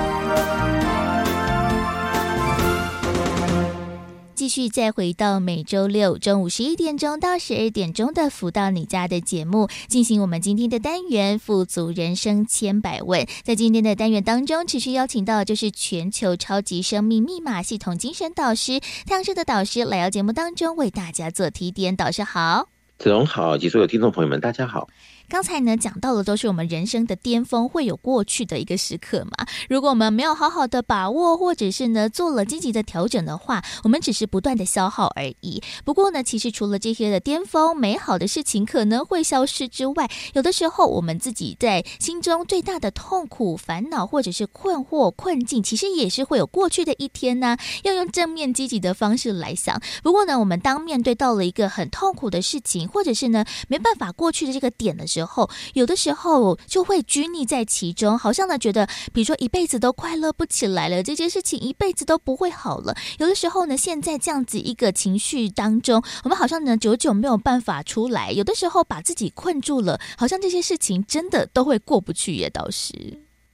继续再回到每周六中午十一点钟到十二点钟的“福到你家”的节目，进行我们今天的单元“富足人生千百问”。在今天的单元当中，持续邀请到就是全球超级生命密码系统精神导师太阳社的导师来到节目当中为大家做提点。导师好，子龙好，及所有听众朋友们，大家好。刚才呢讲到的都是我们人生的巅峰会有过去的一个时刻嘛。如果我们没有好好的把握，或者是呢做了积极的调整的话，我们只是不断的消耗而已。不过呢，其实除了这些的巅峰美好的事情可能会消失之外，有的时候我们自己在心中最大的痛苦、烦恼或者是困惑、困境，其实也是会有过去的一天呢。要用正面积极的方式来想。不过呢，我们当面对到了一个很痛苦的事情，或者是呢没办法过去的这个点的时候，时候有的时候就会拘泥在其中，好像呢觉得，比如说一辈子都快乐不起来了，这件事情一辈子都不会好了。有的时候呢，现在这样子一个情绪当中，我们好像呢久久没有办法出来。有的时候把自己困住了，好像这些事情真的都会过不去也。导师，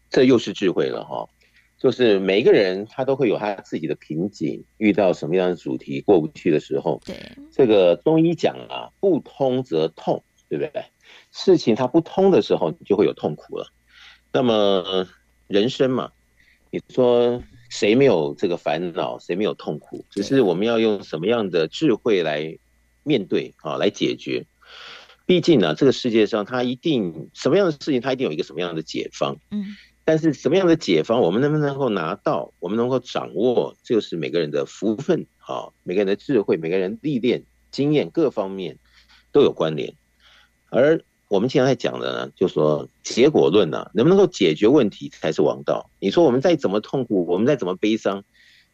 这又是智慧了哈。就是每一个人他都会有他自己的瓶颈，遇到什么样的主题过不去的时候，对，这个中医讲啊，不通则痛，对不对？事情它不通的时候，你就会有痛苦了。那么人生嘛，你说谁没有这个烦恼，谁没有痛苦？只是我们要用什么样的智慧来面对啊，来解决。毕竟呢，这个世界上它一定什么样的事情，它一定有一个什么样的解方。嗯，但是什么样的解方，我们能不能够拿到，我们能够掌握，就是每个人的福分啊，每个人的智慧，每个人历练经验各方面都有关联。而我们经常在讲的呢，就说结果论呢，能不能够解决问题才是王道。你说我们再怎么痛苦，我们再怎么悲伤，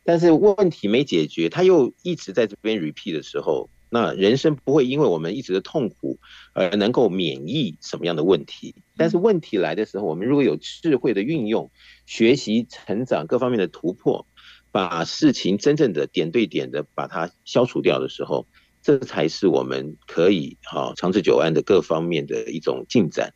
但是问题没解决，他又一直在这边 repeat 的时候。那人生不会因为我们一直的痛苦而能够免疫什么样的问题，但是问题来的时候，我们如果有智慧的运用、学习、成长各方面的突破，把事情真正的点对点的把它消除掉的时候，这才是我们可以哈长治久安的各方面的一种进展。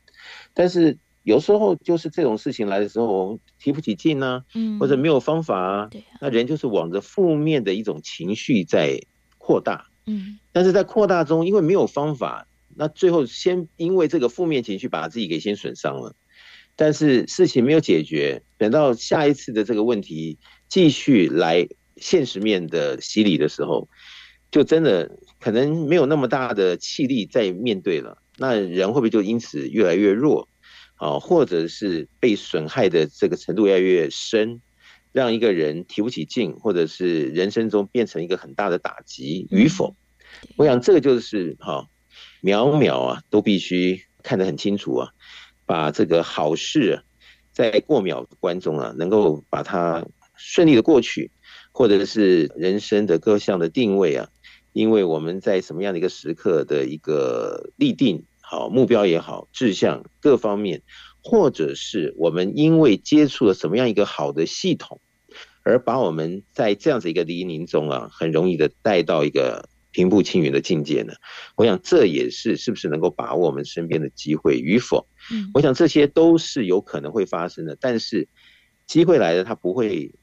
但是有时候就是这种事情来的时候，提不起劲呢，嗯或者没有方法啊，那人就是往着负面的一种情绪在扩大。嗯，但是在扩大中，因为没有方法，那最后先因为这个负面情绪把自己给先损伤了，但是事情没有解决，等到下一次的这个问题继续来现实面的洗礼的时候，就真的可能没有那么大的气力在面对了，那人会不会就因此越来越弱啊？或者是被损害的这个程度越来越深？让一个人提不起劲，或者是人生中变成一个很大的打击与否，我想这个就是哈，秒秒啊都必须看得很清楚啊，把这个好事在过秒关中啊，能够把它顺利的过去，或者是人生的各项的定位啊，因为我们在什么样的一个时刻的一个立定好目标也好，志向各方面。或者是我们因为接触了什么样一个好的系统，而把我们在这样子一个黎明中啊，很容易的带到一个平步青云的境界呢？我想这也是是不是能够把握我们身边的机会与否？嗯，我想这些都是有可能会发生的，但是机会来了，它不会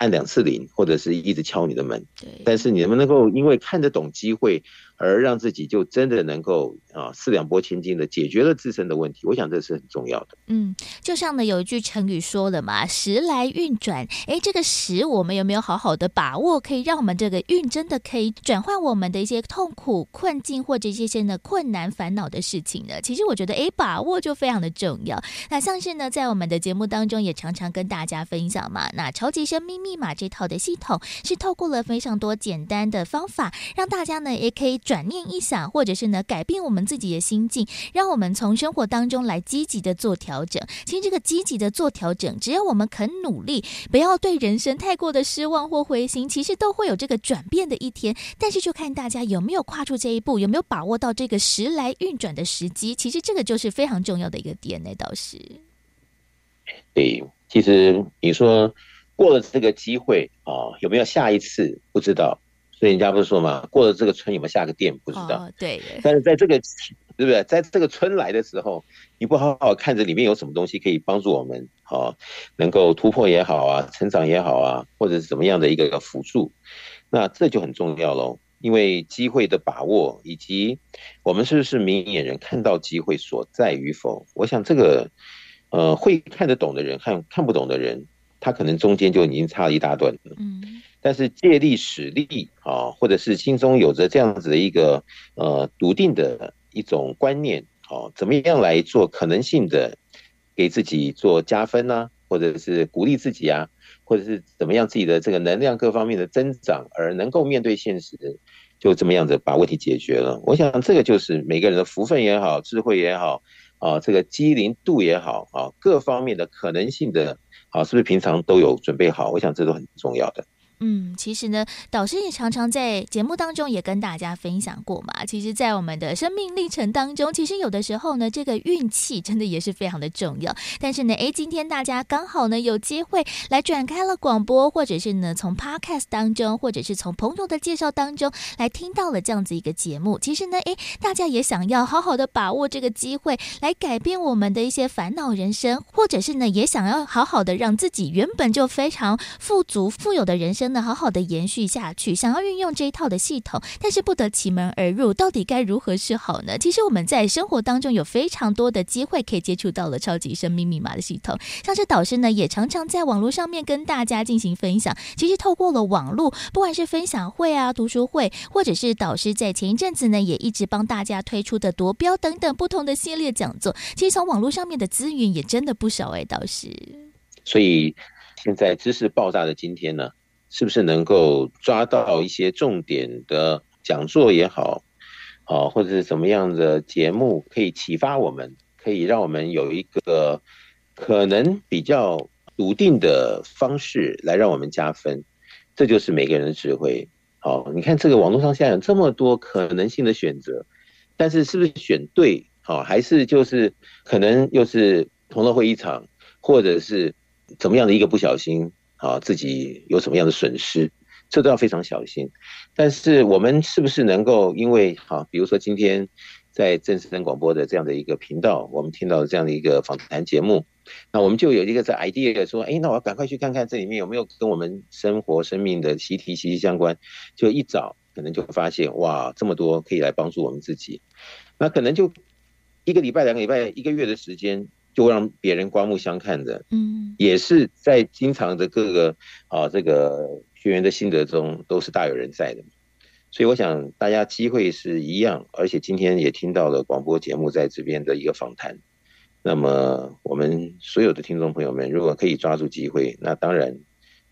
按两次铃，或者是一直敲你的门。对，但是你能不能够因为看得懂机会？而让自己就真的能够啊四两拨千斤的解决了自身的问题，我想这是很重要的。嗯，就像呢有一句成语说的嘛，时来运转。哎，这个时我们有没有好好的把握，可以让我们这个运真的可以转换我们的一些痛苦、困境或者一些些的困难、烦恼的事情呢？其实我觉得，哎，把握就非常的重要。那像是呢，在我们的节目当中也常常跟大家分享嘛，那超级生命密密码这套的系统是透过了非常多简单的方法，让大家呢也可以。转念一想，或者是呢，改变我们自己的心境，让我们从生活当中来积极的做调整。其实这个积极的做调整，只要我们肯努力，不要对人生太过的失望或灰心，其实都会有这个转变的一天。但是就看大家有没有跨出这一步，有没有把握到这个时来运转的时机。其实这个就是非常重要的一个点呢，倒是。对，其实你说过了这个机会啊，有没有下一次？不知道。所以人家不是说嘛，过了这个村有没有下个店？不知道。哦、对。但是在这个，对不对？在这个村来的时候，你不好好看着里面有什么东西可以帮助我们，啊，能够突破也好啊，成长也好啊，或者是怎么样的一个辅助，那这就很重要喽。因为机会的把握，以及我们是不是明眼人，看到机会所在与否，我想这个，呃，会看得懂的人，看看不懂的人，他可能中间就已经差了一大段了。嗯。但是借力使力啊，或者是心中有着这样子的一个呃笃定的一种观念，哦，怎么样来做可能性的给自己做加分呢、啊？或者是鼓励自己啊，或者是怎么样自己的这个能量各方面的增长，而能够面对现实，就这么样子把问题解决了。我想这个就是每个人的福分也好，智慧也好啊，这个机灵度也好啊，各方面的可能性的啊，是不是平常都有准备好？我想这都很重要的。嗯，其实呢，导师也常常在节目当中也跟大家分享过嘛。其实，在我们的生命历程当中，其实有的时候呢，这个运气真的也是非常的重要。但是呢，诶，今天大家刚好呢有机会来转开了广播，或者是呢从 Podcast 当中，或者是从朋友的介绍当中来听到了这样子一个节目。其实呢，诶，大家也想要好好的把握这个机会，来改变我们的一些烦恼人生，或者是呢，也想要好好的让自己原本就非常富足、富有的人生。那好好的延续下去，想要运用这一套的系统，但是不得其门而入，到底该如何是好呢？其实我们在生活当中有非常多的机会可以接触到了超级生命密码的系统，像是导师呢也常常在网络上面跟大家进行分享。其实透过了网络，不管是分享会啊、读书会，或者是导师在前一阵子呢也一直帮大家推出的夺标等等不同的系列讲座，其实从网络上面的资源也真的不少哎，导师。所以现在知识爆炸的今天呢，是不是能够抓到一些重点的讲座也好，啊，或者是什么样的节目可以启发我们，可以让我们有一个可能比较笃定的方式来让我们加分，这就是每个人的智慧。好，你看这个网络上现在有这么多可能性的选择，但是是不是选对？好，还是就是可能又是同乐会一场，或者是怎么样的一个不小心？啊，自己有什么样的损失，这都要非常小心。但是我们是不是能够因为啊，比如说今天在正声广播的这样的一个频道，我们听到这样的一个访谈节目，那我们就有一个这 idea 说，哎，那我要赶快去看看这里面有没有跟我们生活生命的习题息息相关。就一找，可能就发现哇，这么多可以来帮助我们自己。那可能就一个礼拜、两个礼拜、一个月的时间。就让别人刮目相看的，嗯，也是在经常的各个啊这个学员的心得中都是大有人在的，所以我想大家机会是一样，而且今天也听到了广播节目在这边的一个访谈，那么我们所有的听众朋友们，如果可以抓住机会，那当然。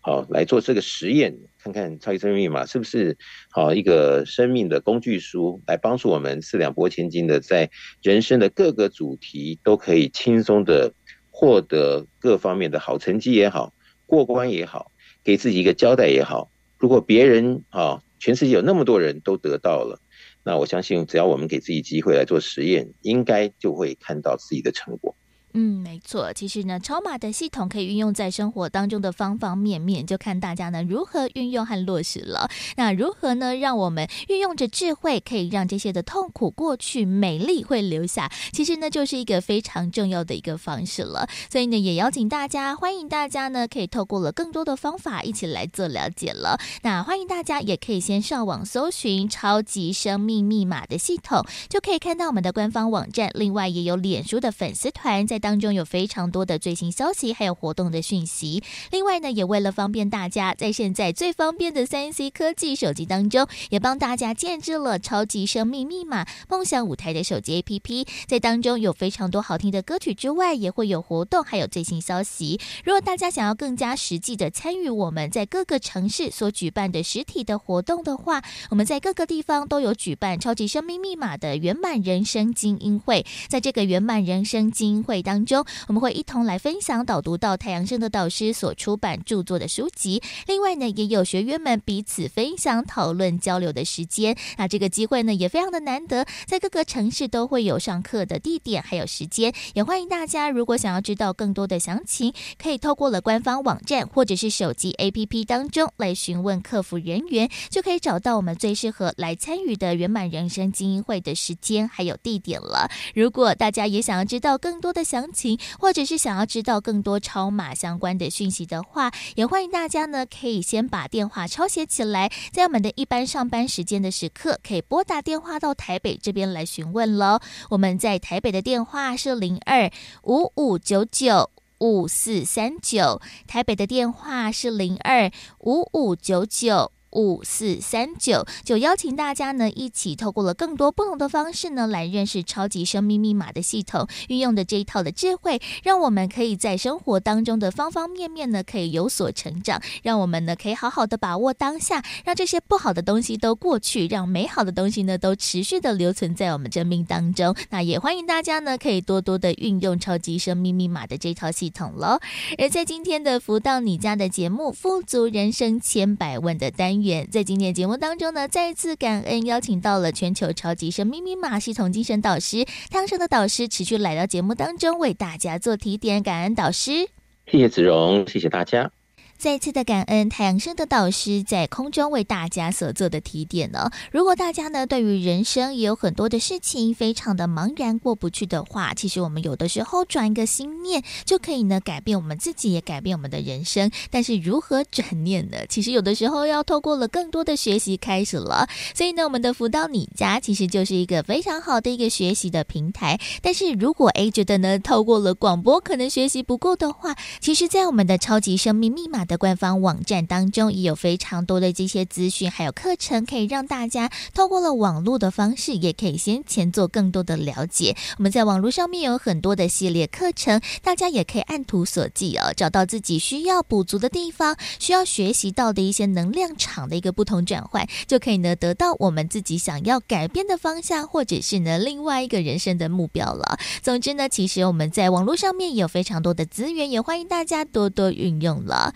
好，来做这个实验，看看超级生命密码是不是好一个生命的工具书，来帮助我们四两拨千斤的，在人生的各个主题都可以轻松的获得各方面的好成绩也好，过关也好，给自己一个交代也好。如果别人啊，全世界有那么多人都得到了，那我相信只要我们给自己机会来做实验，应该就会看到自己的成果。嗯，没错。其实呢，超码的系统可以运用在生活当中的方方面面，就看大家呢如何运用和落实了。那如何呢，让我们运用着智慧，可以让这些的痛苦过去，美丽会留下。其实呢，就是一个非常重要的一个方式了。所以呢，也邀请大家，欢迎大家呢，可以透过了更多的方法一起来做了解了。那欢迎大家也可以先上网搜寻“超级生命密码”的系统，就可以看到我们的官方网站。另外，也有脸书的粉丝团在。当中有非常多的最新消息，还有活动的讯息。另外呢，也为了方便大家，在现在最方便的三 C 科技手机当中，也帮大家建置了超级生命密码梦想舞台的手机 APP。在当中有非常多好听的歌曲之外，也会有活动，还有最新消息。如果大家想要更加实际的参与我们在各个城市所举办的实体的活动的话，我们在各个地方都有举办超级生命密码的圆满人生精英会。在这个圆满人生精英会当中，我们会一同来分享导读到太阳盛德导师所出版著作的书籍。另外呢，也有学员们彼此分享、讨论、交流的时间。那这个机会呢，也非常的难得，在各个城市都会有上课的地点还有时间。也欢迎大家，如果想要知道更多的详情，可以透过了官方网站或者是手机 APP 当中来询问客服人员，就可以找到我们最适合来参与的圆满人生精英会的时间还有地点了。如果大家也想要知道更多的详，情，或者是想要知道更多超码相关的讯息的话，也欢迎大家呢可以先把电话抄写起来，在我们的一般上班时间的时刻，可以拨打电话到台北这边来询问喽。我们在台北的电话是零二五五九九五四三九，台北的电话是零二五五九九。五四三九，就邀请大家呢一起透过了更多不同的方式呢来认识超级生命密码的系统，运用的这一套的智慧，让我们可以在生活当中的方方面面呢可以有所成长，让我们呢可以好好的把握当下，让这些不好的东西都过去，让美好的东西呢都持续的留存在我们生命当中。那也欢迎大家呢可以多多的运用超级生命密码的这套系统喽。而在今天的福到你家的节目《富足人生千百万》的单，在今天节目当中呢，再次感恩邀请到了全球超级生命密码系统精神导师汤生的导师，持续来到节目当中为大家做提点，感恩导师。谢谢子荣，谢谢大家。再次的感恩太阳升的导师在空中为大家所做的提点呢。如果大家呢对于人生也有很多的事情非常的茫然过不去的话，其实我们有的时候转一个心念就可以呢改变我们自己，也改变我们的人生。但是如何转念呢？其实有的时候要透过了更多的学习开始了。所以呢，我们的福到你家其实就是一个非常好的一个学习的平台。但是如果诶觉得呢透过了广播可能学习不够的话，其实在我们的超级生命密码的官方网站当中也有非常多的这些资讯，还有课程，可以让大家透过了网络的方式，也可以先前做更多的了解。我们在网络上面有很多的系列课程，大家也可以按图索骥哦，找到自己需要补足的地方，需要学习到的一些能量场的一个不同转换，就可以呢得到我们自己想要改变的方向，或者是呢另外一个人生的目标了。总之呢，其实我们在网络上面有非常多的资源，也欢迎大家多多运用了。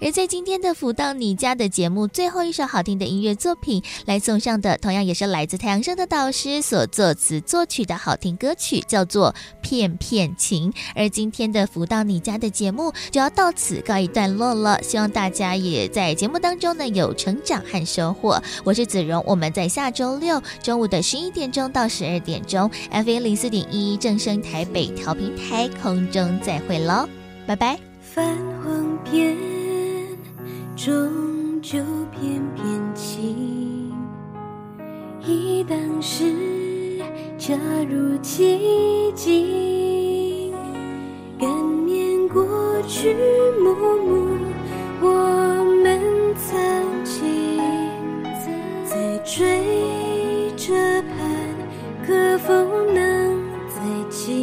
而在今天的福到你家的节目最后一首好听的音乐作品来送上的，同样也是来自太阳升的导师所作词作曲的好听歌曲，叫做《片片情》。而今天的福到你家的节目就要到此告一段落了，希望大家也在节目当中呢有成长和收获。我是子荣，我们在下周六中午的十一点钟到十二点钟，FM 零四点一正声台北调频台空中再会喽，拜拜。泛黄片终究偏偏情，忆当时，恰如其境。感念过去，暮暮，我们曾经在追着盼，可否能再见？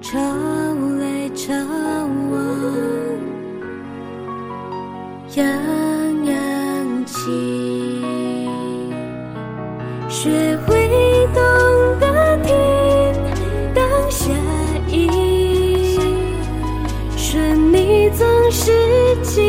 潮来潮往。样样情，学会懂得听当下意，顺逆总是经，